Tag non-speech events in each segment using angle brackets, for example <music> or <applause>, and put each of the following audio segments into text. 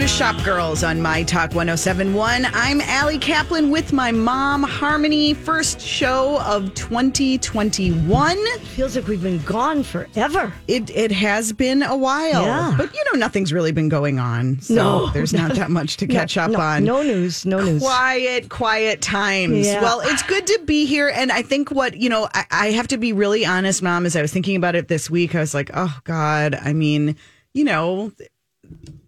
to Shop Girls on My Talk 1071. I'm Allie Kaplan with my mom, Harmony. First show of 2021. Feels like we've been gone forever. It it has been a while. Yeah. But you know, nothing's really been going on. So No. there's not that much to <laughs> catch up no, on. No news, no news. Quiet, quiet times. Yeah. Well, it's good to be here. And I think what, you know, I, I have to be really honest, Mom, as I was thinking about it this week, I was like, oh, God, I mean, you know,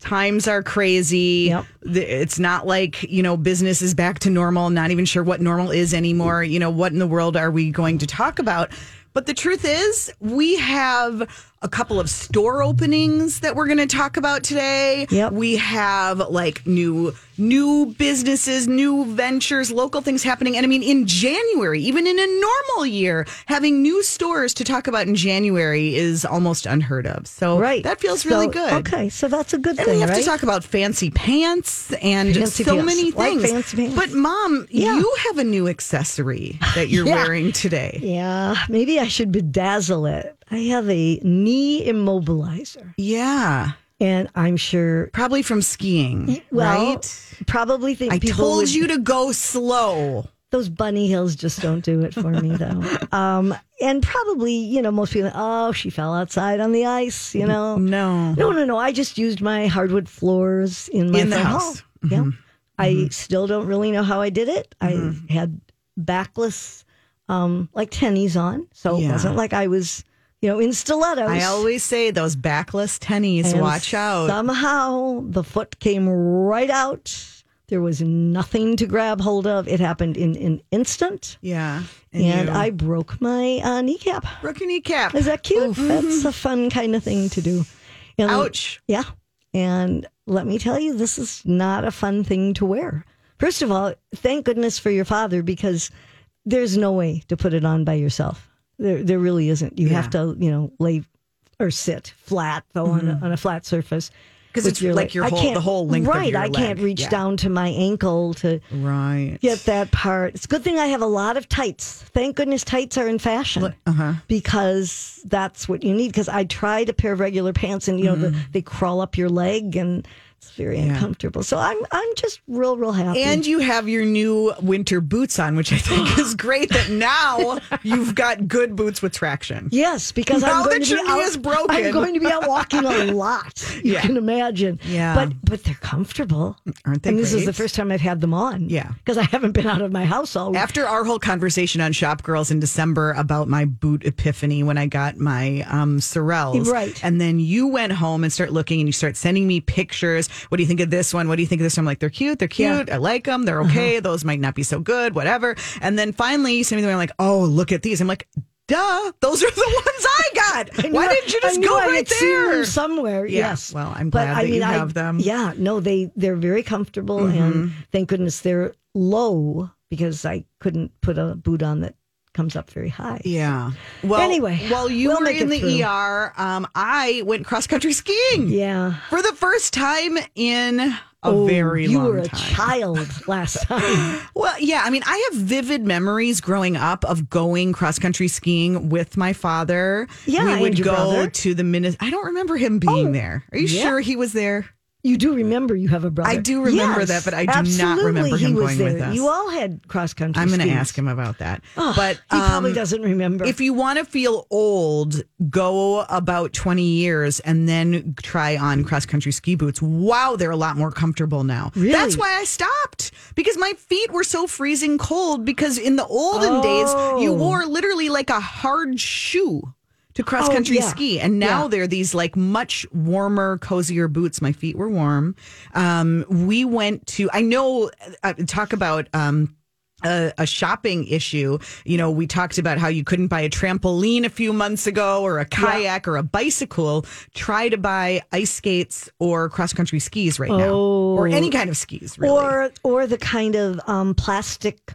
times are crazy. Yep. It's not like, you know, business is back to normal. Not even sure what normal is anymore. You know, what in the world are we going to talk about? But the truth is, we have a couple of store openings that we're going to talk about today. Yep. We have like new new businesses, new ventures, local things happening. And I mean in January, even in a normal year, having new stores to talk about in January is almost unheard of. So right. that feels So- really good. Okay, so that's a good And thing, we have right? to talk about fancy pants and Fancy so pants. many Like things. fancy pants. But mom, Yeah. you have a new accessory that you're <laughs> Yeah. wearing today. yeah, maybe I should bedazzle it. I have a knee immobilizer, Yeah. and I'm sure. Probably from skiing, Well, right? probably think I told would- you to go slow. those bunny hills just don't do it for me though. <laughs> Um, and probably, you know, most people, oh, she fell outside on the ice, you know. No. No, no, no. I just used my hardwood floors in my In the house. Yeah. I still don't really know how I did it. I had backless, um, like tennies on, so it wasn't like I was, you know, in stilettos. I always say those backless tennies, And watch out. Somehow the foot came right out. There was nothing to grab hold of. It happened in an instant, yeah. and, you I broke my uh, kneecap. broke your kneecap. Is that cute? That's a fun kind of thing to do. And- Ouch. Yeah. And let me tell you, this is not a fun thing to wear. First of all, thank goodness for your father because there's no way to put it on by yourself. There, there really isn't. You have to, you know, lay or sit flat though on, a, on a flat surface because it's your like your whole- the whole length of right. I can't reach Yeah. down to my ankle to Right. get that part. It's a good thing I have a lot of tights. Thank goodness tights are in fashion Uh-huh. because that's what you need. Because I tried a pair of regular pants and you know the, they crawl up your leg and it's very. Yeah. uncomfortable. So I'm I'm just real real happy. And you have your new winter boots on, which I think is <gasps> great that now you've got good boots with traction. yes, because Now I'm going that to be out, is broken. I'm going to be out walking a <laughs> lot. You Yeah. can imagine. Yeah. but but they're comfortable, Aren't they And this is the first time I've had them on. Yeah. because I haven't been out of my house all week. After our whole conversation on Shop Girls in December about my boot epiphany when I got my um, Sorels, Right. And then you went home and start looking and you start sending me pictures. What do you think of this one? What do you think of this one? I'm like, they're cute, they're cute. Yeah. Uh-huh. I like them. They're okay. Those might not be so good. Whatever. And then finally, you send me the one. I'm like, oh, look at these. I'm like. Duh, those are the <laughs> ones I got. I Why didn't you just go I right there? somewhere? Yeah, Yes. well, I'm glad I that you mean, I- have them. Mm-hmm. Yeah, no, they they're very comfortable, and thank goodness they're low because I couldn't put a boot on that comes up very high. Yeah. Well, Anyway, while you we'll were in the through. ER, um, I went cross country skiing. Yeah. for the first time in a Oh, very you long were a time. child <laughs> last time. Well, yeah, I mean, I have vivid memories growing up of going cross country skiing with my father. Yeah, we would go brother. to the Minnes. I don't remember him being Oh, there. Are you yeah. sure he was there? You do remember you have a brother. I do remember that, but I do not remember him he was going there. with us. You all had cross country. I'm going to ask him about that. Oh, but he probably um, doesn't remember. If you want to feel old, go about 20 years and then try on cross country ski boots. Wow, they're a lot more comfortable now. Really? That's why I stopped because my feet were so freezing cold. Because in the olden days, you Oh. wore literally like a hard shoe to cross country Oh, yeah. ski. And now Yeah. they're these like much warmer, cozier boots. My feet were warm. Um, we went to, I know, uh, talk about, um, a, a shopping issue. You know, we talked about how you couldn't buy a trampoline a few months ago or a kayak or a bicycle. Try to buy ice skates or cross country skis right now or any kind of skis, really. or or the kind of um, plastic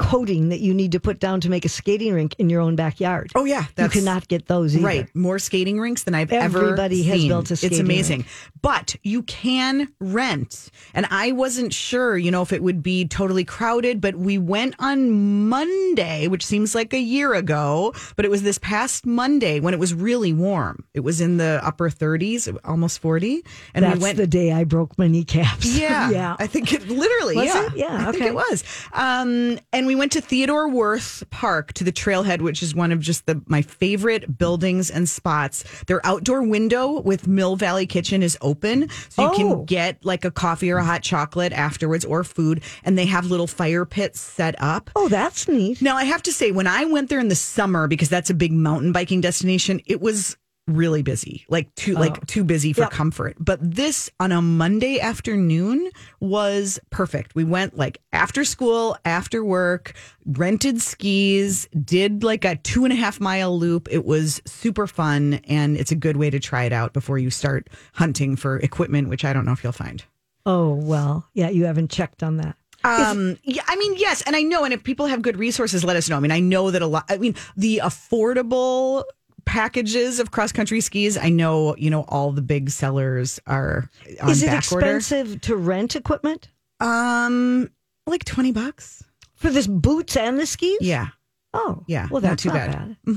coating that you need to put down to make a skating rink in your own backyard. Oh yeah, you cannot get those either. right. More skating rinks than I've ever Everybody has built a skating. It's amazing, rink. but you can rent, and I wasn't sure, you know, if it would be totally crowded. But we went on Monday, which seems like a year ago, but it was this past Monday when it was really warm. It was in the upper 30s, almost 40, and That's we went the day I broke my kneecaps. Yeah, <laughs> yeah. I think it literally. Was yeah, it? Yeah, I think okay. it was. Um, and we went to Theodore Wirth Park to the trailhead, which is one of just the my favorite buildings and spots. Their outdoor window with Mill Valley Kitchen is open, so you Oh. can get like a coffee or a hot chocolate afterwards or food. And they have little fire pits set up. Oh, that's neat. Now, I have to say, when I went there in the summer, because that's a big mountain biking destination, it was really busy, like too like too busy for Yep. comfort. But this on a Monday afternoon was perfect. We went like after school, after work, rented skis, did like a two and a half mile loop. It was super fun, and it's a good way to try it out before you start hunting for equipment, which I don't know if you'll find. Oh, well, yeah, you haven't checked on that. Um, yeah, I mean, yes, and I know, and if people have good resources, let us know. I mean, I know that a lot. I mean, the affordable packages of cross country skis. I know, you know, all the big sellers are on Is it back order. expensive to rent equipment Um, like twenty bucks. for this boots and the skis? Yeah. Oh, Yeah, Well, not that's too not bad. bad.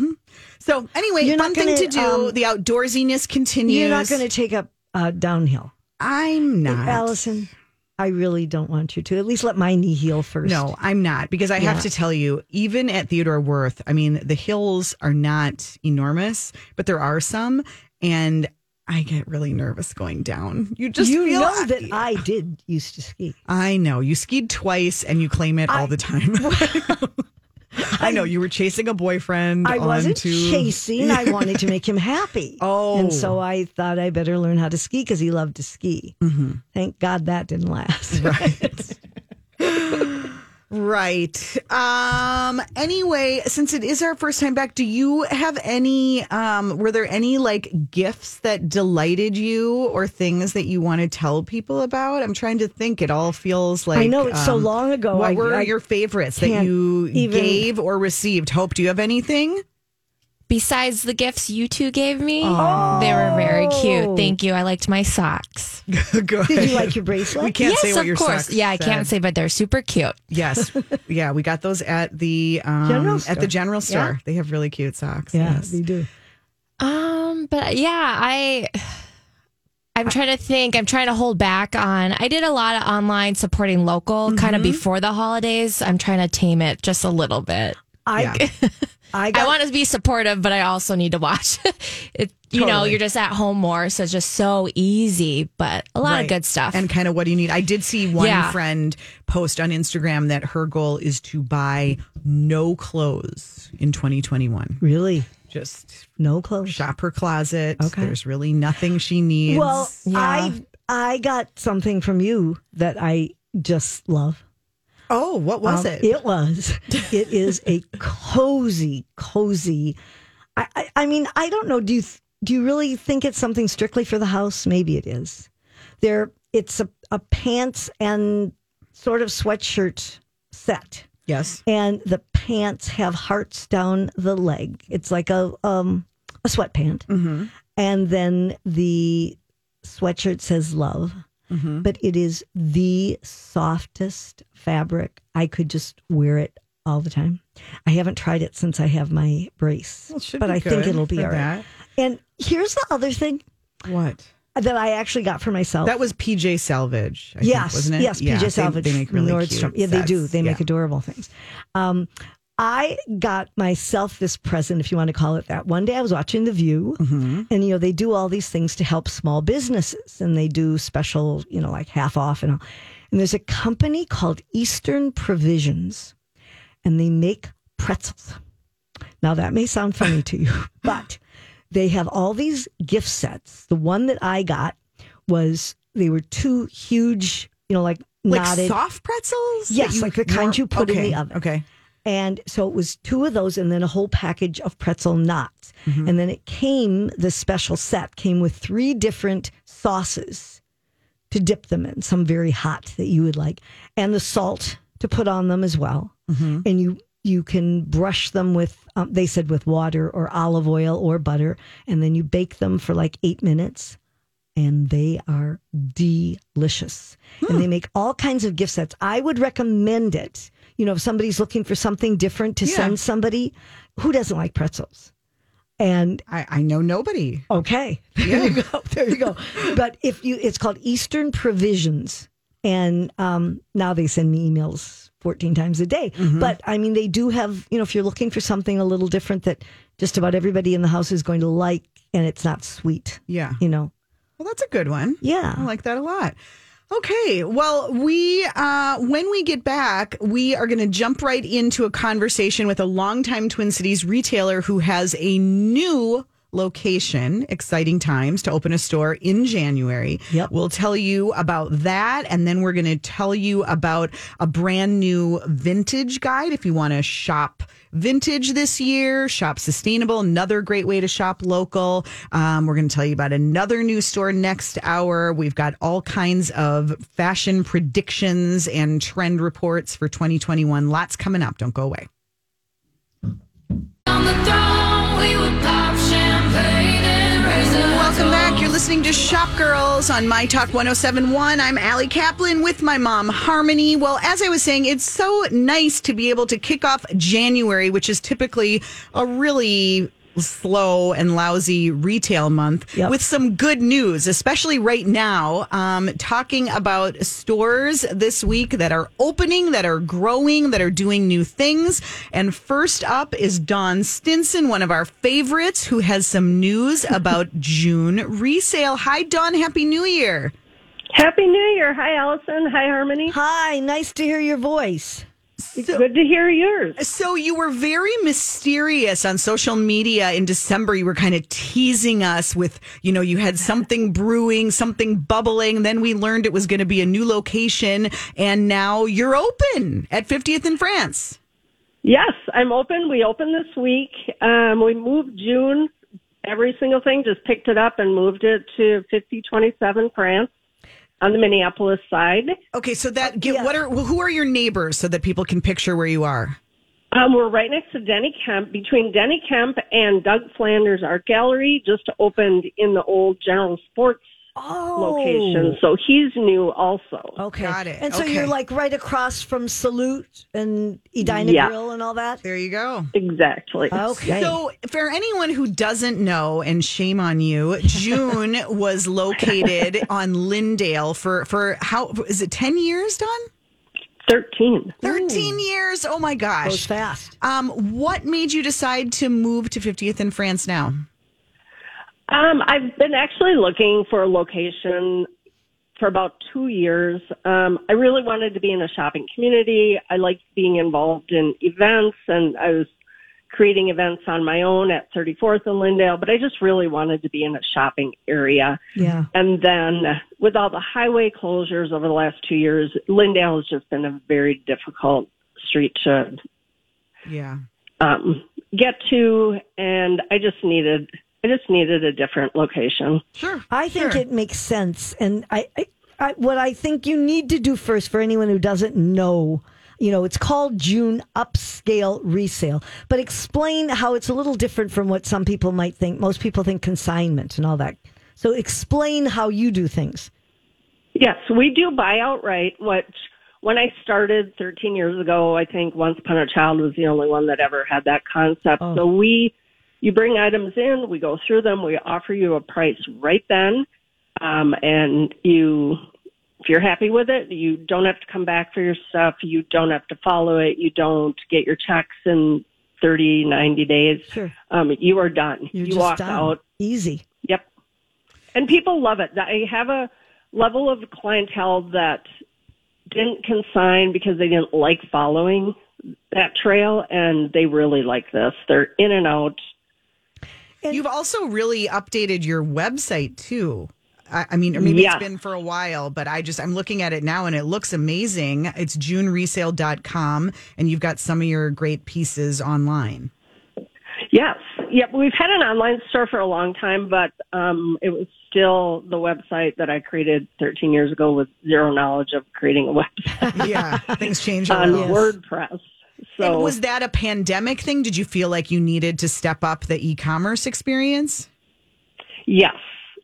So anyway, You're fun not thing to gonna, do. um, the outdoorsiness continues. You're not going to take up uh, downhill, I'm not. Allison. I really don't want you to. At least let my knee heal first. No, I'm not because I Yeah. have to tell you, even at Theodore Wirth, I mean, the hills are not enormous, but there are some, and I get really nervous going down. You just you feel know that I did used to ski. I know you skied twice and you claim it all the time. <laughs> <laughs> I know you were chasing a boyfriend. I wasn't onto- chasing. I <laughs> wanted to make him happy. <laughs> Oh. And so I thought I better learn how to ski because he loved to ski. Mm-hmm. Thank God that didn't last. Right. Right. Um anyway, since it is our first time back, do you have any um were there any like gifts that delighted you or things that you want to tell people about? I'm trying to think. It all feels like I know it's so um, long ago. What I- were I your favorites that you even- gave or received? Hope, do you have anything? Besides the gifts you two gave me, they were very Oh. cute. Thank you. I liked my socks. <laughs> Good. Did you like your bracelet? We can't yes, say what of your course. socks Yeah, I said. can't say, but they're super cute. Yes. <laughs> Yeah, we got those at the um, General at the general store. Yeah. They have really cute socks. Yeah, yes. they do. Um, but yeah, I I'm trying to think. I'm trying to hold back on. I did a lot of online supporting local kind of Mm-hmm. before the holidays. I'm trying to tame it just a little bit. I, Yeah. <laughs> I I want to be supportive, but I also need to watch. <laughs> it, you know, you're just at home more, so it's just so easy. But a lot Right. of good stuff. And kind of what do you need? I did see one Yeah. friend post on Instagram that her goal is to buy no clothes in 2021. really Just no clothes. shop her closet. Okay. There's really nothing she needs. Well, Yeah. I I got something from you that I just love. Oh, what was Um, it? It was. It is a cozy, cozy. I, I, I mean, I don't know. Do you do you really think it's something strictly for the house? Maybe it is. There, it's a, a pants and sort of sweatshirt set, yes. and the pants have hearts down the leg. It's like a um a sweatpant, Mm-hmm. and then the sweatshirt says love Mm-hmm. but it is the softest fabric. I could just wear it all the time. I haven't tried it since I have my brace, Well, but I think it'll be for all right. that. And here's the other thing What? that I actually got for myself. That was PJ Salvage, I yes, think, wasn't it? yes, Yeah, PJ Salvage, They, make really Nordstrom. cute yeah, they do. sets. They make adorable things. Um, I got myself this present, if you want to call it that. One day I was watching The View, Mm-hmm. and you know they do all these things to help small businesses, and they do special, you know, like half off and all. And there's a company called Eastern Provisions, and they make pretzels. Now that may sound funny to you, <laughs> but they have all these gift sets. The one that I got was they were two huge, you know, like, Like knotted. soft pretzels? Yes, like the kind you put in the oven. Okay. And so it was two of those and then a whole package of pretzel knots. Mm-hmm. And then it came, the special set came with three different sauces to dip them in, some very hot that you would like, and the salt to put on them as well. and you you can brush them with um, they said with water or olive oil or butter, and then you bake them for like eight minutes, and they are delicious. And they make all kinds of gift sets. I would recommend it. You know, if somebody's looking for something different to Yeah. send somebody, who doesn't like pretzels? And I, I know nobody. Okay. <laughs> There you go. There you go. But if you, it's called Eastern Provisions. And um, now they send me emails 14 times a day. But I mean, they do have, you know, if you're looking for something a little different that just about everybody in the house is going to like and it's not sweet, Yeah. you know. Well, that's a good one. Yeah. I like that a lot. Okay, well, we uh, when we get back, we are going to jump right into a conversation with a longtime Twin Cities retailer who has a new location. Exciting times to open a store in January. Yep. We'll tell you about that, and then we're going to tell you about a brand new vintage guide if you want to shop vintage this year, shop sustainable, another great way to shop local. Um, we're going to tell you about another new store next hour. We've got all kinds of fashion predictions and trend reports for 2021. Lots coming up. Don't go away. Listening to Shop Girls on My Talk 1071. I'm Allie Kaplan with my mom, Harmony. Well, as I was saying, it's so nice to be able to kick off January, which is typically a really slow and lousy retail month Yep. with some good news, especially right now. Um, talking about stores this week that are opening, that are growing, that are doing new things. And first up is Dawn Stinson, one of our favorites, who has some news <laughs> about June resale. Hi, Dawn. Happy New Year. Happy New Year. Hi, Allison. Hi, Harmony. Hi, nice to hear your voice. Good to hear yours. So you were very mysterious on social media in December. You were kind of teasing us with, you know, you had something brewing, something bubbling. Then we learned it was going to be a new location, and now you're open at 50th in France. Yes, I'm open. We opened this week. Um, we moved June. Every single thing just picked it up and moved it to 5027 France on the Minneapolis side. Okay, so that get, yeah. what are who are your neighbors so that people can picture where you are? Um, we're right next to Denny Kemp, between Denny Kemp and Doug Flanders Art Gallery, just opened in the old General Sports Oh. location. So he's new also. Okay. Got it. And so Okay. you're like right across from Salute and Edina Yeah. Grill and all that? There you go. Exactly. Okay. So, for anyone who doesn't know, and shame on you, June <laughs> was located on Lyndale for for how is it ten years, Dawn? 13. Thirteen years. Oh my gosh. Goes gosh. fast. Um, what made you decide to move to 50th in France now? Um, I've been actually looking for a location for about two years. Um, I really wanted to be in a shopping community. I liked being involved in events, and I was creating events on my own at 34th and Lyndale, but I just really wanted to be in a shopping area. Yeah. And then with all the highway closures over the last two years, Lyndale has just been a very difficult street to Yeah. um, get to, and I just needed I just needed a different location. Sure. I think Sure. it makes sense. And I, I, I, what I think you need to do first for anyone who doesn't know, you know, it's called June Upscale Resale, but explain how it's a little different from what some people might think. Most people think consignment and all that. So explain how you do things. Yes, we do buy outright, which when I started 13 years ago, I think Once Upon a Child was the only one that ever had that concept. Oh. So we, you bring items in, we go through them, we offer you a price right then, um, and you, if you're happy with it, you don't have to come back for your stuff, you don't have to follow it, you don't get your checks in 30, 90 days. Sure. Um, you are done. You're you just walk done. out Easy. Yep. And people love it. I have a level of clientele that didn't consign because they didn't like following that trail and they really like this. They're in and out. You've also really updated your website too. I, I mean, or maybe Yeah. it's been for a while, but I just I'm looking at it now and it looks amazing. It's juneresale.com and you've got some of your great pieces online. Yes. Yep. We've had an online store for a long time, but um, it was still the website that I created 13 years ago with zero knowledge of creating a website Yeah, things change <laughs> on. Yes. WordPress. So and was that a pandemic thing? Did you feel like you needed to step up the e-commerce experience? yes,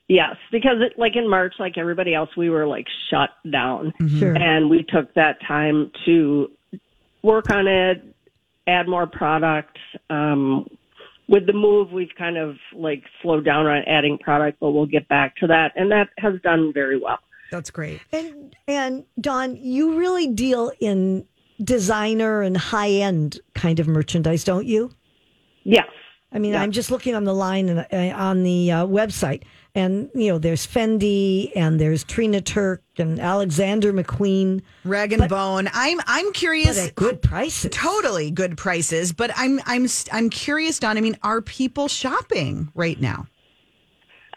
yes, because it, like in March, like everybody else, we were like shut down, Sure. and we took that time to work on it, add more products. Um, with the move, we've kind of like slowed down on adding product, but we'll get back to that, and that has done very well. That's great. And and Dawn, you really deal in designer and high end kind of merchandise, don't you? Yes. I mean, I'm just looking on the line and uh, on the uh, website, and you know, there's Fendi and there's Trina Turk and Alexander McQueen, Rag and Bone. I'm I'm but curious. at good prices. Totally good prices, but I'm I'm I'm curious, Dawn. I mean, are people shopping right now?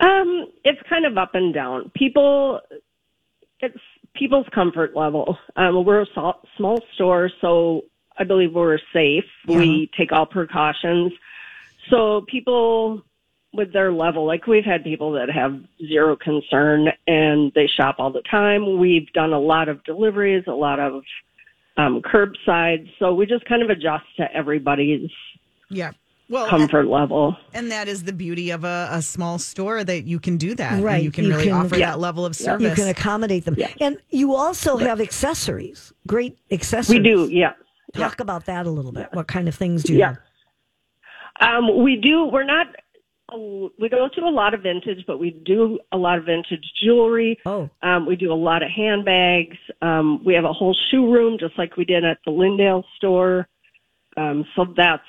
Um, it's kind of up and down. People, it's people's comfort level. Um, we're a small, small store, so I believe we're safe. We take all precautions. So people with their level, like we've had people that have zero concern and they shop all the time. We've done a lot of deliveries, a lot of um, curbside. So we just kind of adjust to everybody's Yeah. Well, comfort level. and that is the beauty of a, a small store that you can do that. and Right. You can You really can- offer Yeah. that level of service. You can accommodate them, and you also have accessories. Great accessories. We do, yeah. Talk about that a little bit. What kind of things do you? Yeah. have? Um, we do. We're not. We don't do a lot of vintage, but we do a lot of vintage jewelry. Oh. Um, we do a lot of handbags. Um, we have a whole shoe room, just like we did at the Lyndale store. Um, so that's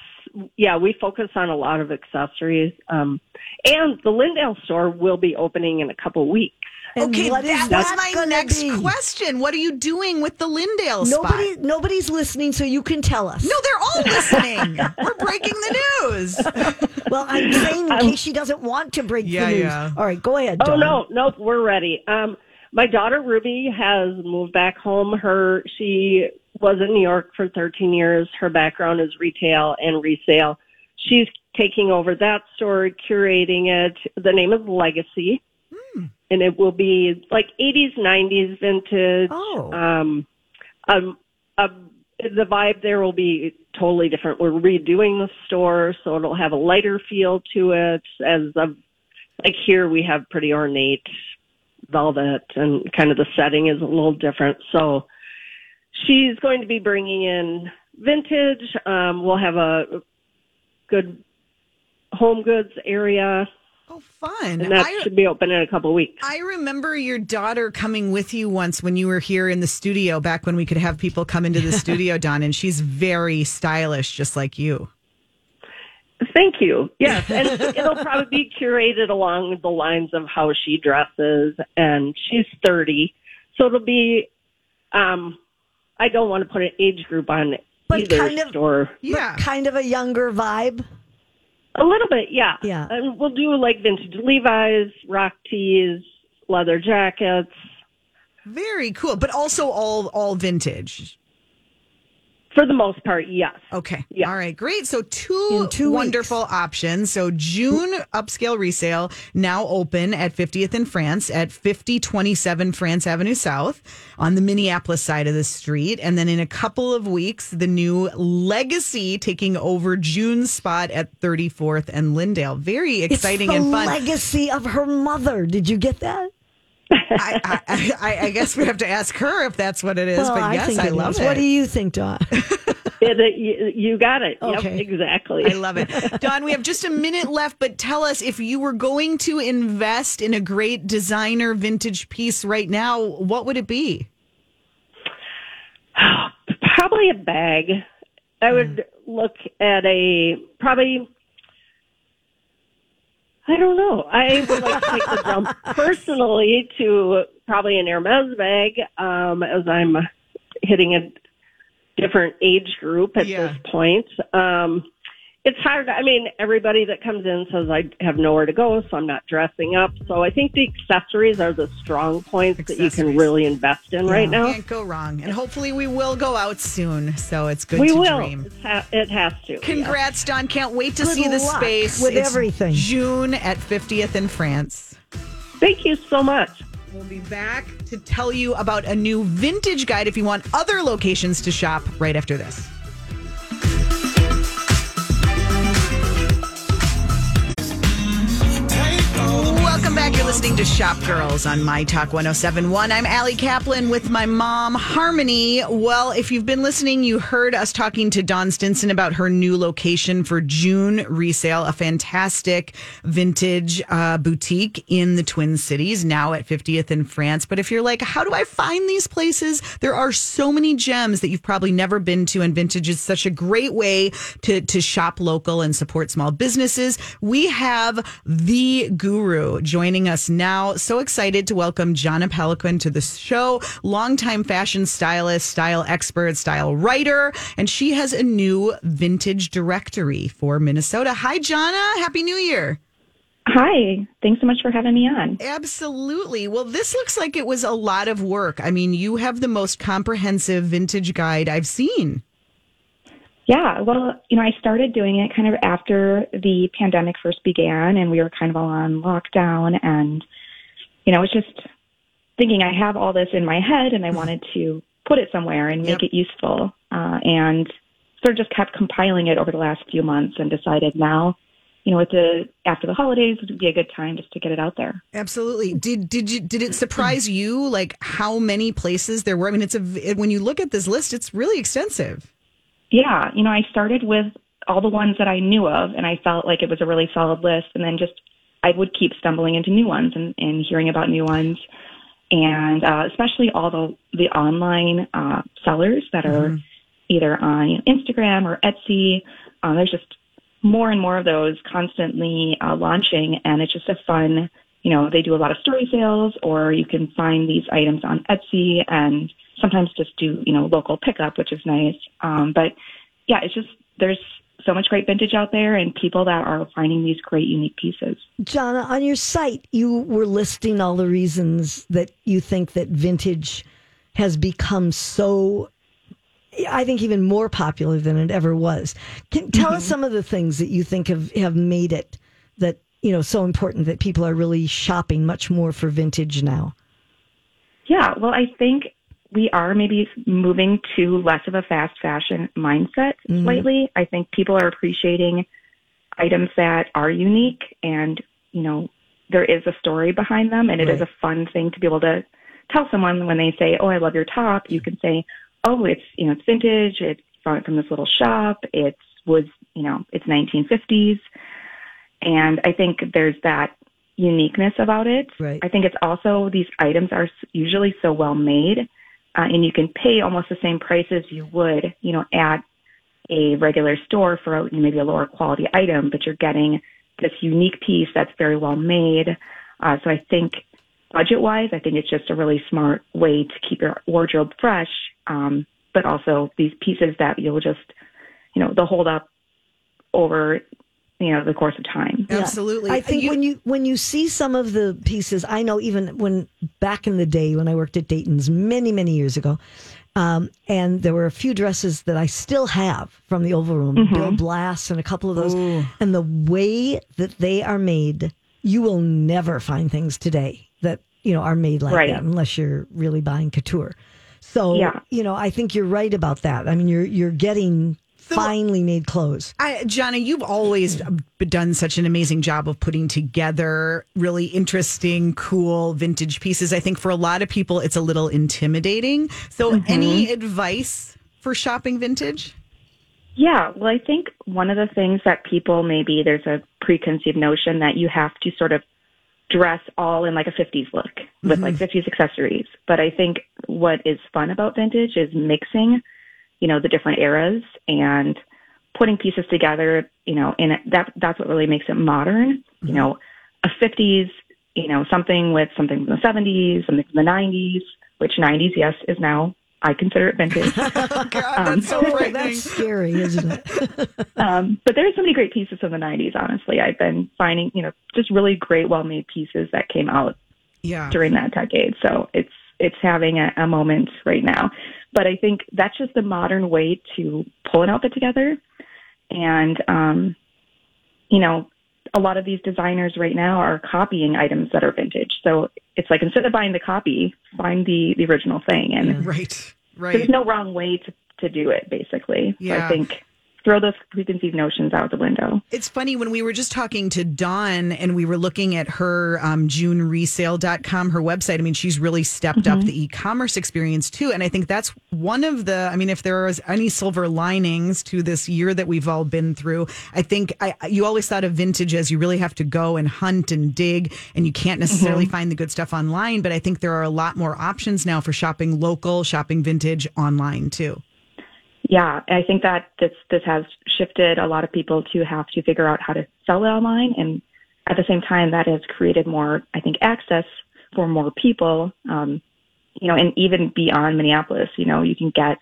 yeah. We focus on a lot of accessories. Um, and the Lyndale store will be opening in a couple weeks. And okay, what is that that was my next be? question. What are you doing with the Lyndale Nobody, spot? nobody's listening, so you can tell us. No, they're all listening. <laughs> We're breaking the news. <laughs> Well, I'm saying in case she doesn't want to break Yeah, the news. yeah. All right, go ahead. Oh no, nope, we're ready. Um, my daughter Ruby has moved back home. Her she was in New York for 13 years. Her background is retail and resale. She's taking over that store, curating it. The name is Legacy, and it will be like 80s, 90s vintage. Oh. Um, um, um, the vibe there will be totally different. We're redoing the store, so it'll have a lighter feel to it. As of like here, we have pretty ornate velvet, and kind of the setting is a little different. So she's going to be bringing in vintage. Um, we'll have a good home goods area, Oh, fun. and that I, should be open in a couple of weeks. I remember your daughter coming with you once when you were here in the studio, back when we could have people come into the <laughs> studio, Dawn, and she's very stylish, just like you. Thank you. Yes, and <laughs> it'll probably be curated along the lines of how she dresses, and she's 30, so it'll be. Um, I don't want to put an age group on But either kind of- store. Yeah. Kind of a younger vibe. A little bit, yeah. Yeah. And we'll do like vintage Levi's, rock tees, leather jackets. Very cool, but also all all vintage. For the most part, yes. Okay. Yeah. All right. Great. So two, two wonderful options. So June upscale resale now open at 50th in France at 5027 France Avenue South on the Minneapolis side of the street. And then in a couple of weeks, the new Legacy taking over June's spot at 34th and Lyndale. Very exciting it's the and fun. legacy of her mother. Did you get that? I, I, I, I guess we have to ask her if that's what it is. well, but yes, I, it love is. it. What do you think, Dawn? <laughs> It, it, you, you got it. Okay. Yep, exactly. I love it. Dawn, we have just a minute left, but tell us if you were going to invest in a great designer vintage piece right now, what would it be? <sighs> Probably a bag. I would mm. look at a probably. I don't know. I would like to take the jump <laughs> personally to probably an Hermes bag, um, as I'm hitting a different age group at Yeah. this point. Um, it's hard. I mean, everybody that comes in says I have nowhere to go, so I'm not dressing up. So I think the accessories are the strong points that you can really invest in right now. Can't go wrong. And hopefully we will go out soon. So it's good We to will. dream. It's ha- it has to. Congrats, Dawn. Can't wait to Good see the space. with It's everything. June at 50th in France. Thank you so much. We'll be back to tell you about a new vintage guide if you want other locations to shop right after this. back listening to Shop Girls on My Talk 1071. I'm Allie Kaplan with my mom, Harmony. Well, if you've been listening, you heard us talking to Dawn Stinson about her new location for June resale, a fantastic vintage uh, boutique in the Twin Cities, now at 50th in France. But if you're like, how do I find these places? There are so many gems that you've probably never been to, and vintage is such a great way to, to shop local and support small businesses. We have the guru joining us now. So excited to welcome Jahna Peloquin to the show, longtime fashion stylist, style expert, style writer, and she has a new vintage directory for Minnesota. Hi, Jonna. Happy New Year. Hi, thanks so much for having me on. Absolutely. Well, this looks like it was a lot of work. I mean, you have the most comprehensive vintage guide I've seen. Yeah, well, you know, I started doing it kind of after the pandemic first began and we were kind of all on lockdown and you know, I was just thinking I have all this in my head and I wanted to put it somewhere and make Yep. it useful. Uh, and sort of just kept compiling it over the last few months and decided now, you know, at the after the holidays would be a good time just to get it out there. Absolutely. Did did you did it surprise you like how many places there were? I mean, it's a when you look at this list, it's really extensive. Yeah, you know, I started with all the ones that I knew of, and I felt like it was a really solid list. And then just I would keep stumbling into new ones and, and hearing about new ones, and uh, especially all the the online uh, sellers that are either on you know, Instagram or Etsy. Um, there's just more and more of those constantly uh, launching, and it's just a fun. You know, they do a lot of story sales, or you can find these items on Etsy, and sometimes just do you know local pickup, which is nice. Um, but yeah, it's just there's so much great vintage out there, and people that are finding these great unique pieces. Jahna, on your site, you were listing all the reasons that you think that vintage has become so, I think, even more popular than it ever was. Can, tell us some of the things that you think have, have made it that, you know, so important that people are really shopping much more for vintage now. Yeah, well, I think we are maybe moving to less of a fast fashion mindset mm-hmm. slightly. I think people are appreciating items that are unique and, you know, there is a story behind them and it is Right. a fun thing to be able to tell someone when they say, "Oh, I love your top." You can say, "Oh, it's, you know, it's vintage. It's from from this little shop. It's was, you know, it's 1950s." And I think there's that uniqueness about it. Right. I think it's also these items are usually so well made, uh, and you can pay almost the same price as you would, you know, at a regular store for a, maybe a lower quality item, but you're getting this unique piece that's very well made. Uh, so I think budget wise, I think it's just a really smart way to keep your wardrobe fresh. Um, but also these pieces that you'll just, you know, they'll hold up over, you know, the course of time. Yeah. Absolutely. I think You- when you when you see some of the pieces, I know even when back in the day when I worked at Dayton's many many years ago, um, and there were a few dresses that I still have from the Oval Room, Bill Blass and a couple of those, and the way that they are made, you will never find things today that you know are made like Right. that unless you're really buying couture. So Yeah. you know, I think you're right about that. I mean, you're you're getting finely made clothes. I, Johnny, you've always done such an amazing job of putting together really interesting, cool vintage pieces. I think for a lot of people, it's a little intimidating. So, mm-hmm. any advice for shopping vintage? Yeah, well, I think one of the things that people maybe there's a preconceived notion that you have to sort of dress all in like a 50s look with like mm-hmm. 50s accessories. But I think what is fun about vintage is mixing, you know, the different eras and putting pieces together, you know, and that that's what really makes it modern. You know, a 50s, you know, something with something from the 70s, something from the 90s, which 90s, yes, is now I consider it vintage. <laughs> Oh, God, that's so <laughs> frightening. That's scary, isn't it? <laughs> Um, but there's so many great pieces from the 90s, honestly. I've been finding, you know, just really great, well made pieces that came out Yeah. during that decade. So it's, it's having a, a moment right now. But I think that's just the modern way to pull an outfit together. And, um, you know, a lot of these designers right now are copying items that are vintage. So it's like instead of buying the copy, find the, the original thing. And Right. Right. There's no wrong way to, to do it, basically. So Yeah. I think throw those preconceived notions out the window. It's funny when we were just talking to Dawn and we were looking at her um, juneresale.com, her website. I mean, she's really stepped up the e commerce experience too. And I think that's one of the, I mean, if there was any silver linings to this year that we've all been through, I think I, you always thought of vintage as you really have to go and hunt and dig and you can't necessarily find the good stuff online. But I think there are a lot more options now for shopping local, shopping vintage online too. Yeah, I think that this this has shifted a lot of people to have to figure out how to sell it online, and at the same time, that has created more, I think, access for more people. Um, you know, and even beyond Minneapolis, you know, you can get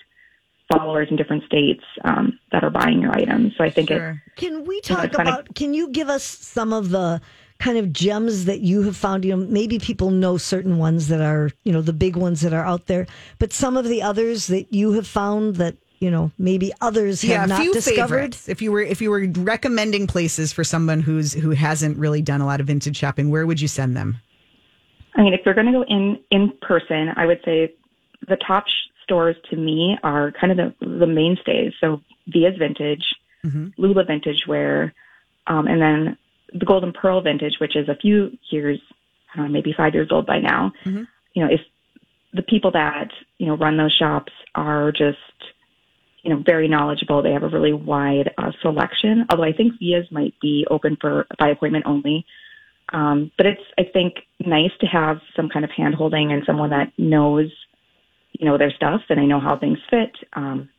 followers in different states um, that are buying your items. So I think it, Can we know, talk it's kinda- about? Can you give us some of the kind of gems that you have found? You know, maybe people know certain ones that are, you know, the big ones that are out there, but some of the others that you have found that you know maybe others have yeah, a not few discovered. favorites. If you were if you were recommending places for someone who's who hasn't really done a lot of vintage shopping, where would you send them? I mean, if they're going to go in in person, I would say the top sh- stores to me are kind of the the mainstays. So Via's Vintage, Lula Vintage Wear, um, and then the Golden Pearl Vintage, which is a few years, I don't know, maybe five years old by now. You know, if the people that you know run those shops are just you know very knowledgeable, they have a really wide uh, selection. Although I think Via's might be open for by appointment only. Um, but it's, I think, nice to have some kind of hand holding and someone that knows, you know, their stuff and they know how things fit. Um,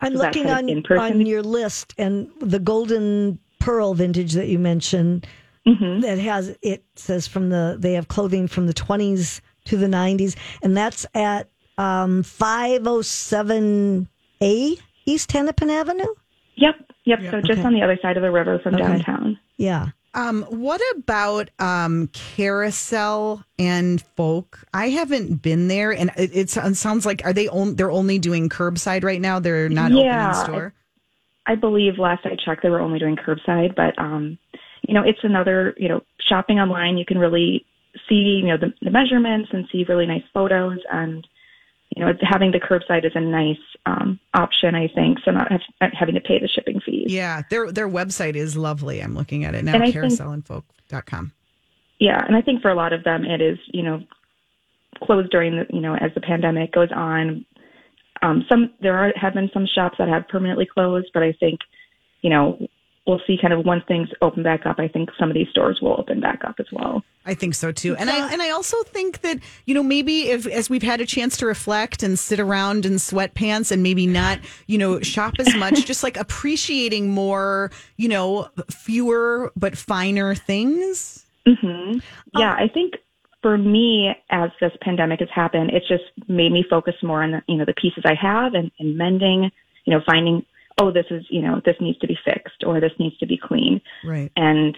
I'm So looking kind of on on your list, and the Golden Pearl vintage that you mentioned Mm-hmm. that has it says from the they have clothing from the 20s to the 90s, and that's at um, 507A East Hennepin Avenue. yep, yep. So just Okay. on the other side of the river from Okay. downtown. Yeah. Um, what about um, Carousel and Folk? I haven't been there, and it, it sounds- sounds like are they on, they're only doing curbside right now? They're not Yeah, open in store. I believe last I checked, they were only doing curbside, but um, you know, it's another, you know, shopping online. You can really see, you know, the, the measurements and see really nice photos, and you know, having the curbside is a nice um, option, I think. So not, have, not having to pay the shipping fees. Yeah, their their website is lovely. I'm looking at it now. And I think- Carouselandfolk.com. Yeah, and I think for a lot of them, it is you know closed during the you know as the pandemic goes on. Um, some there are have been some shops that have permanently closed, but I think you know we'll see kind of once things open back up. I think some of these stores will open back up as well. I think so too. And I and I also think that, you know, maybe if as we've had a chance to reflect and sit around in sweatpants and maybe not, you know, shop as much, <laughs> just like appreciating more, you know, fewer but finer things. Mm-hmm. Yeah, I think for me, as this pandemic has happened, it's just made me focus more on the, you know the pieces I have and, and mending. You know, finding oh this is you know this needs to be fixed or this needs to be clean. Right. and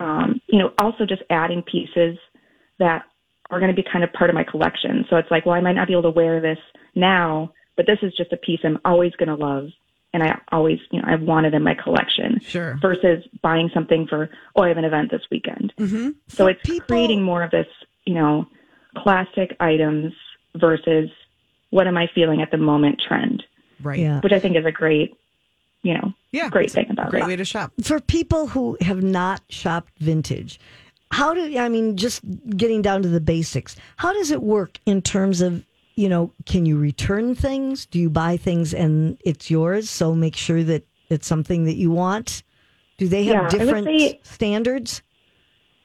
um, you know also just adding pieces that are going to be kind of part of my collection so it's like well i might not be able to wear this now but this is just a piece i'm always going to love and i always you know i've wanted in my collection Sure. versus buying something for oh i have an event this weekend mm-hmm. so it's people- creating more of this you know classic items versus what am i feeling at the moment trend Right. Yeah. which i think is a great you know Yeah. great thing about Great it way to shop. For people who have not shopped vintage, how do I mean just getting down to the basics? How does it work in terms of you know, can you return things? Do you buy things and it's yours? So make sure that it's something that you want. Do they have Yeah, I different say- standards?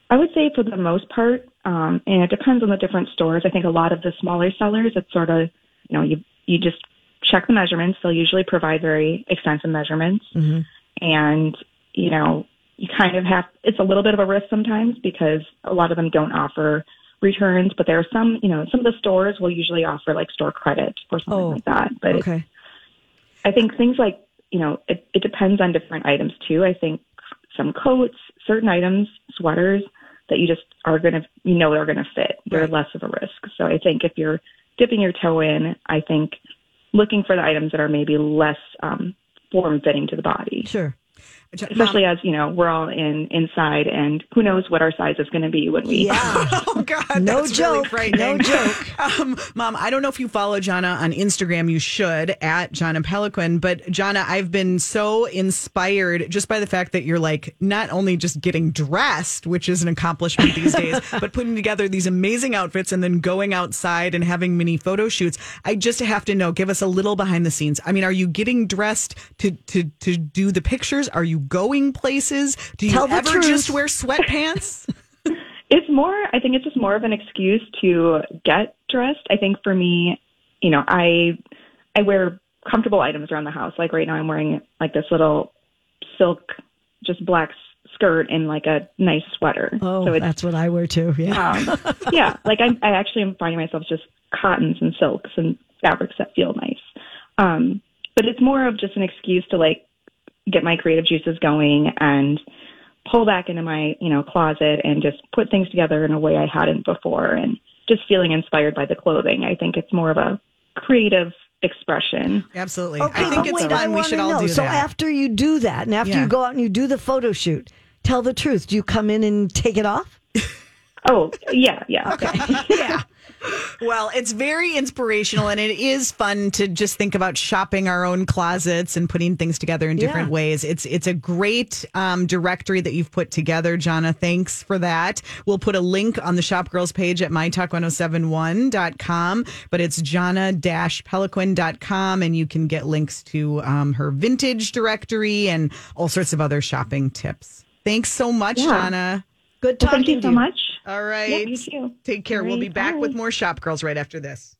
I would say for the most part, um, and it depends on the different stores. I think a lot of the smaller sellers, it's sort of, you know, you you just check the measurements. They'll usually provide very extensive measurements, mm-hmm. and you know, you kind of have. It's a little bit of a risk sometimes because a lot of them don't offer returns, but there are some, you know, some of the stores will usually offer like store credit or something Oh, like that. But Okay. I think things like, you know, it, it depends on different items too. I think some coats, certain items, sweaters that you just are going to, you know, they're going to fit. They're less of a risk. So I think if you're dipping your toe in, I think looking for the items that are maybe less um, form fitting to the body. Sure. Especially as you know we're all in inside, and who knows what our size is going to be when we. Yeah. <laughs> <laughs> Oh God, No that's really joke, frightening. no joke. <laughs> Um, Mom, I don't know if you follow Jahna on Instagram. You should at Jahna Peloquin. But Jahna, I've been so inspired just by the fact that you're like not only just getting dressed, which is an accomplishment these days, but putting together these amazing outfits and then going outside and having mini photo shoots. I just have to know. Give us a little behind the scenes. I mean, are you getting dressed to to to do the pictures? Are you going places? Do you Tell ever just wear sweatpants? <laughs> <laughs> It's more, I think it's just more of an excuse to get dressed. I think for me, you know, I, I wear comfortable items around the house. Like right now I'm wearing like this little silk, just black skirt and like a nice sweater. Oh, so that's what I wear too. Yeah. um, <laughs> yeah, like I, I actually am finding myself just cottons and silks and fabrics that feel nice. Um, but it's more of just an excuse to like get my creative juices going and pull back into my, you know, closet and just put things together in a way I hadn't before and just feeling inspired by the clothing. I think it's more of a creative expression. Absolutely. Okay, I think it's wait, I fun. We wanna should all know. do so that. after you do that, and after Yeah. you go out and you do the photo shoot, tell the truth. Do you come in and take it off? Oh, yeah, yeah. Okay. <laughs> yeah. Well, it's very inspirational and it is fun to just think about shopping our own closets and putting things together in different Yeah. ways. It's it's a great um, directory that you've put together, Jahna. Thanks for that. We'll put a link on the Shop Girls page at mytalk1071.com, but it's jahna-peloquin.com and you can get links to um, her vintage directory and all sorts of other shopping tips. Thanks so much, Yeah. Jahna. Good Well, talking thank you to so much. All right. Yeah, you too. Take care. All we'll be back bye. with more Shop Girls right after this.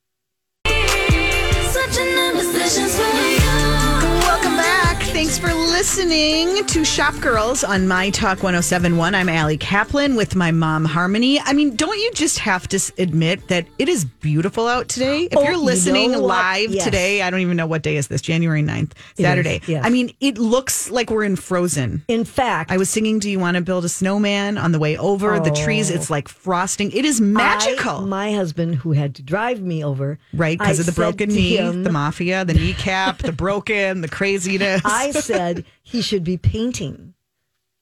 Thanks for listening to Shop Girls on My Talk 1071. I'm Allie Kaplan with my mom, Harmony. I mean, don't you just have to admit that it is beautiful out today? If Oh, you're you listening know live Yes. today, I don't even know what day is this, January 9th, It is, Saturday. yes. I mean, it looks like we're in Frozen. In fact, I was singing Do You Want to Build a Snowman on the way over. The trees, it's oh. like frosting. It is magical. I- my husband, who had to drive me over, Right, because of the broken knee, him- the mafia, the kneecap, the broken, the <laughs> craziness. I said he should be painting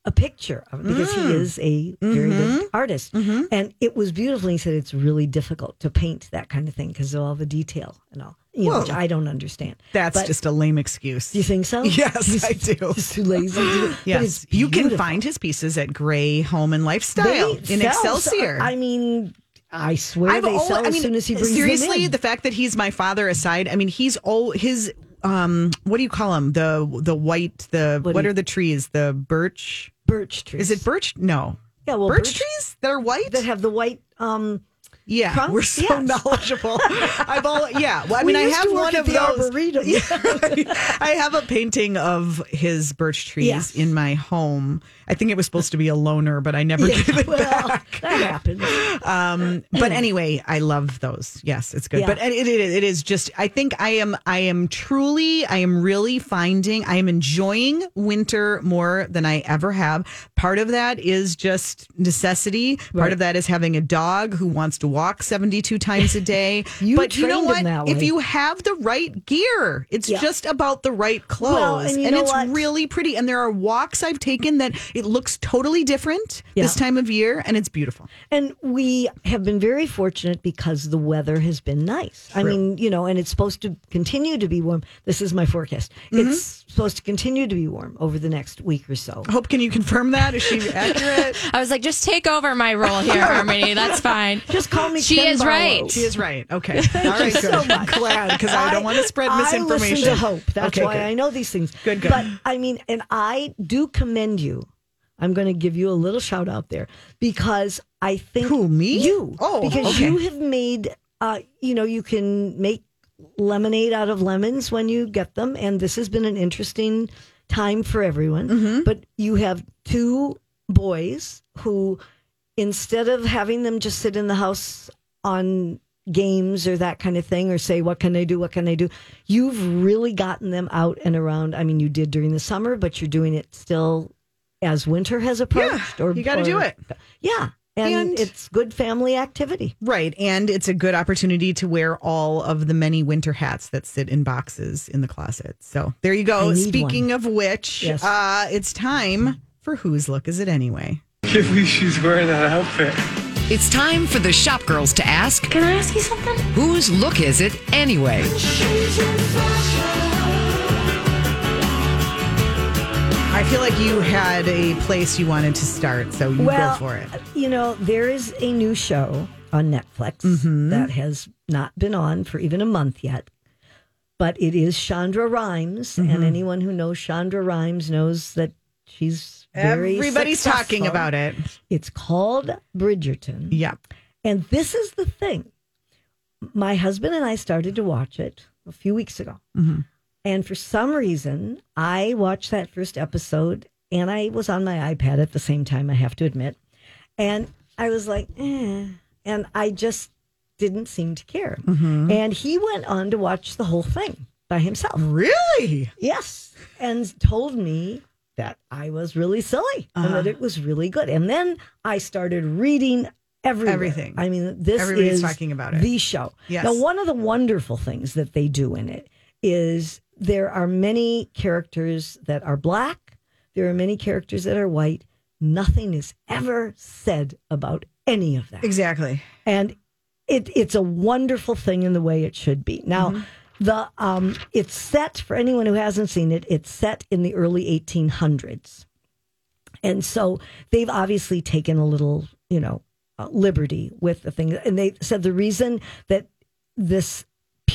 a picture of it because Mm. he is a very Mm-hmm. good artist. And it was beautiful. He said it's really difficult to paint that kind of thing because of all the detail and all, you know, which I don't understand. That's But- just a lame excuse. Do you think so? <laughs> Yes, He's I do. Just too lazy. <gasps> Yes, you can find his pieces at Gray Home and Lifestyle They in Excelsior. so- I mean, I swear I've they sell I as mean, soon as he brings seriously, the fact that he's my father aside, I mean, he's all his. Um, what do you call them? The the white the What what, do you- are the trees? The birch? birch trees. Is it birch? No, Yeah, well, birch, birch- trees that are white. that have the white? Um, yeah, trunk? we're so Yes. knowledgeable. <laughs> I've all yeah. Well, I We mean, I have one of the those. Arboretum. Yeah. <laughs> I have a painting of his birch trees Yes. in my home. I think it was supposed to be a loner, but I never yeah, gave it well, back. that happens. <laughs> Um, but anyway, I love those. Yes, it's good. Yeah. But it, it, it is just. I think I am. I am truly. I am really finding. I am enjoying winter more than I ever have. Part of that is just necessity. Part Right. of that is having a dog who wants to walk seventy-two times a day. <laughs> You but you know what? If you have the right gear, it's Yeah. just about the right clothes, Well, and know it's what? really pretty. And there are walks I've taken that it looks totally different Yeah. this time of year, and it's beautiful. And we have been very fortunate because the weather has been nice. I mean, you know, and it's supposed to continue to be warm. This is my forecast. Mm-hmm. It's supposed to continue to be warm over the next week or so. Hope, can you confirm that? Is she <laughs> accurate? <laughs> I was like, just take over my role here, Harmony. That's fine. <laughs> Just call me She Ken is Barlow. right. She is right. Okay. All right, good. so much. Glad because I don't want to spread I misinformation. listen to Hope. That's Okay, why good. I know these things. Good, good. But I mean, and I do commend you. I'm going to give you a little shout out there because I think Who, me? You. Oh, because okay. you have made. Uh, you know, you can make lemonade out of lemons when you get them, and this has been an interesting time for everyone. Mm-hmm. But you have two boys who, instead of having them just sit in the house on games or that kind of thing or say what can I do what can I do you've really gotten them out and around I mean you did during the summer but you're doing it still as winter has approached or you gotta do it. yeah and, And- it's good family activity. Right. And it's a good opportunity to wear all of the many winter hats that sit in boxes in the closet. So there you go. need Speaking of which, Yes. uh, it's time for Whose Look Is It Anyway? can't believe she's wearing that outfit. It's time for the shop girls to ask, Can I ask you something? whose look is it anyway? I feel like you had a place you wanted to start, so you well, go for it. You know, there is a new show on Netflix Mm-hmm. that has not been on for even a month yet. But it is Shonda Rhimes, Mm-hmm. and anyone who knows Shonda Rhimes knows that she's very Everybody's talking about it. It's called Bridgerton. Yeah. And this is the thing. My husband and I started to watch it a few weeks ago. And for some reason, I watched that first episode and I was on my iPad at the same time, I have to admit. And I was like, eh. And I just didn't seem to care. And he went on to watch the whole thing by himself. Really? Yes. And told me that I was really silly and that it was really good. And then I started reading everywhere. Everything. I mean, this Everybody's is talking about it. the show. Yes. Now, one of the wonderful things that they do in it is there are many characters that are black. There are many characters that are white. Nothing is ever said about any of that Exactly. and it it's a wonderful thing in the way it should be. Now, the um, it's set for anyone who hasn't seen it. It's set in the early 1800s, and so they've obviously taken a little, you know, uh, liberty with the thing. And they said the reason that this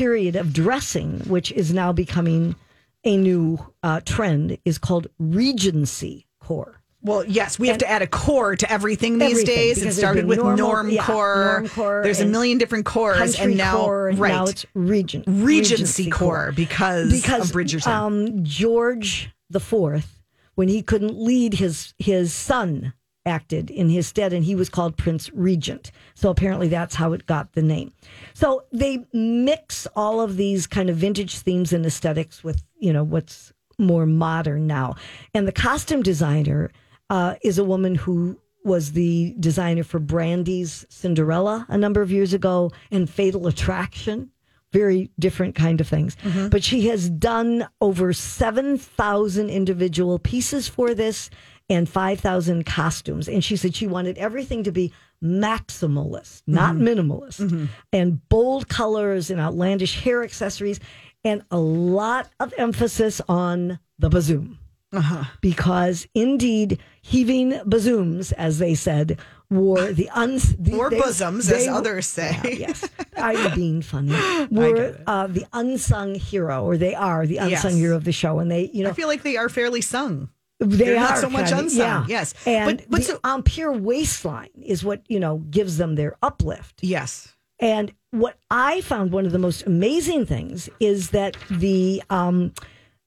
period of dressing, which is now becoming a new uh, trend, is called Regency core. Well, yes, we have to add a core to everything these Everything, days. It started with normal- norm yeah, core. norm core There's a million different cores, and now core, and right now it's regent Regency core because, because of Bridgerton. Um, George the Fourth, when he couldn't lead his his son acted in his stead, and he was called Prince Regent. So apparently that's how it got the name. So they mix all of these kind of vintage themes and aesthetics with you know what's more modern now, and the costume designer uh, is a woman who was the designer for Brandy's Cinderella a number of years ago and Fatal Attraction. Very different kind of things. But she has done over 7,000 individual pieces for this and 5,000 costumes. And she said she wanted everything to be maximalist, not mm-hmm. minimalist, mm-hmm. and bold colors and outlandish hair accessories, and a lot of emphasis on the bazoom uh-huh. because indeed heaving bazooms, as they said, were the uns the, <laughs> Or they- bosoms, they as were- others say. Yeah, yes, I'm <laughs> being funny. Were uh, the unsung hero, or they are the unsung Yes. hero of the show, and they, you know, I feel like they are fairly sung. They they're are not so much unsung, Yeah. yes. and But- but the so- Empire waistline is what you know gives them their uplift. Yes. And what I found one of the most amazing things is that the um,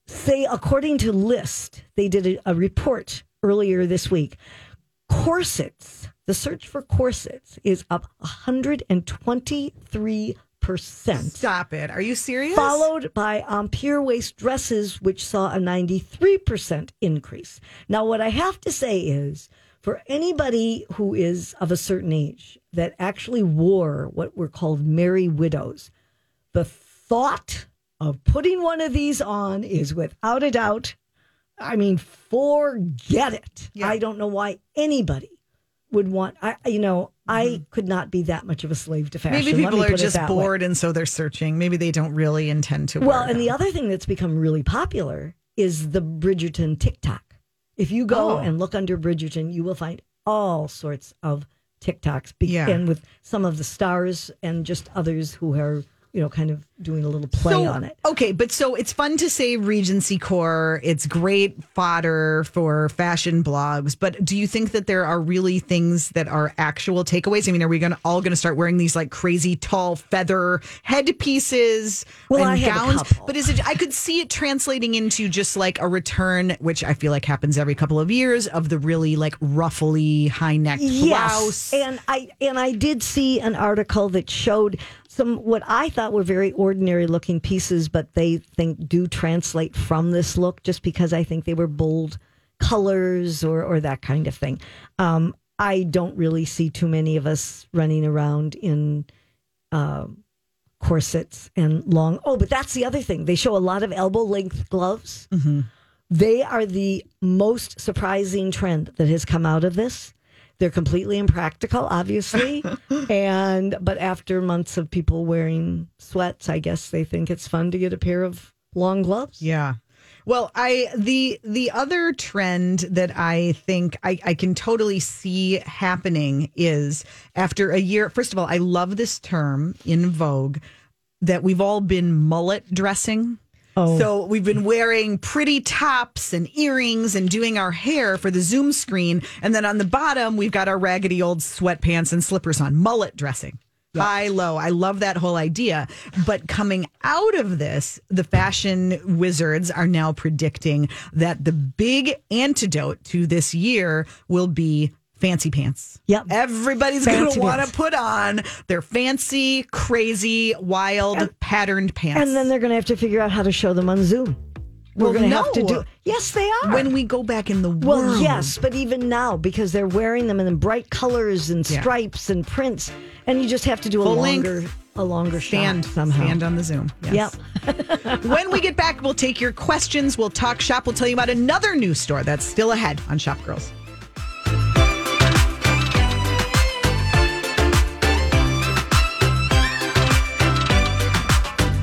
say according to Lyst, they did a, a report earlier this week. Corsets, the search for corsets is up 123 percent. Stop it. Are you serious? Followed by um, Empire waist dresses, which saw a 93% increase. Now, what I have to say is for anybody who is of a certain age that actually wore what were called Merry Widows, the thought of putting one of these on is without a doubt, I mean, forget it. Yeah. I don't know why anybody would want, I, you know, I mm-hmm. could not be that much of a slave to fashion. Maybe people are just that way. bored and so they're searching. Maybe they don't really intend to. Well, and the other thing that's become really popular is the Bridgerton TikTok. If you go Oh. and look under Bridgerton, you will find all sorts of TikToks, be- Yeah. and with some of the stars and just others who are, you know, kind of doing a little play So, on it. Okay, but so it's fun to say Regency Core. It's great fodder for fashion blogs. But do you think that there are really things that are actual takeaways? I mean, are we gonna all gonna start wearing these like crazy tall feather headpieces Well, and I have a gowns? But is it? I could see it translating into just like a return, which I feel like happens every couple of years, of the really like ruffly high neck blouse. and I and I did see an article that showed some what I thought were very ordinary looking pieces, but they think do translate from this look just because I think they were bold colors or or that kind of thing. Um, I don't really see too many of us running around in uh, corsets and long. Oh, but that's the other thing. They show a lot of elbow length gloves. They are the most surprising trend that has come out of this. They're completely impractical, obviously, <laughs> and but after months of people wearing sweats, I guess they think it's fun to get a pair of long gloves. Yeah. Well, I the the other trend that I think I, I can totally see happening is after a year. First of all, I love this term in vogue that we've all been mullet dressing. Oh. So we've been wearing pretty tops and earrings and doing our hair for the Zoom screen, and then on the bottom we've got our raggedy old sweatpants and slippers on. Mullet dressing. High, low. I love that whole idea. But coming out of this, the fashion wizards are now predicting that the big antidote to this year will be fancy pants. Yep. Everybody's going to want to put on their fancy, crazy, wild, patterned pants. And then they're going to have to figure out how to show them on Zoom. We're Well, going to have to do. Yes, they are. when we go back in the well, world. yes, but even now because they're wearing them in bright colors and Yeah. stripes and prints, and you just have to do a Full length. longer, a longer Stand shot somehow. Stand on the Zoom. Yes. Yep. <laughs> when we get back, we'll take your questions. We'll talk shop. We'll tell you about another new store that's still ahead on Shop Girls.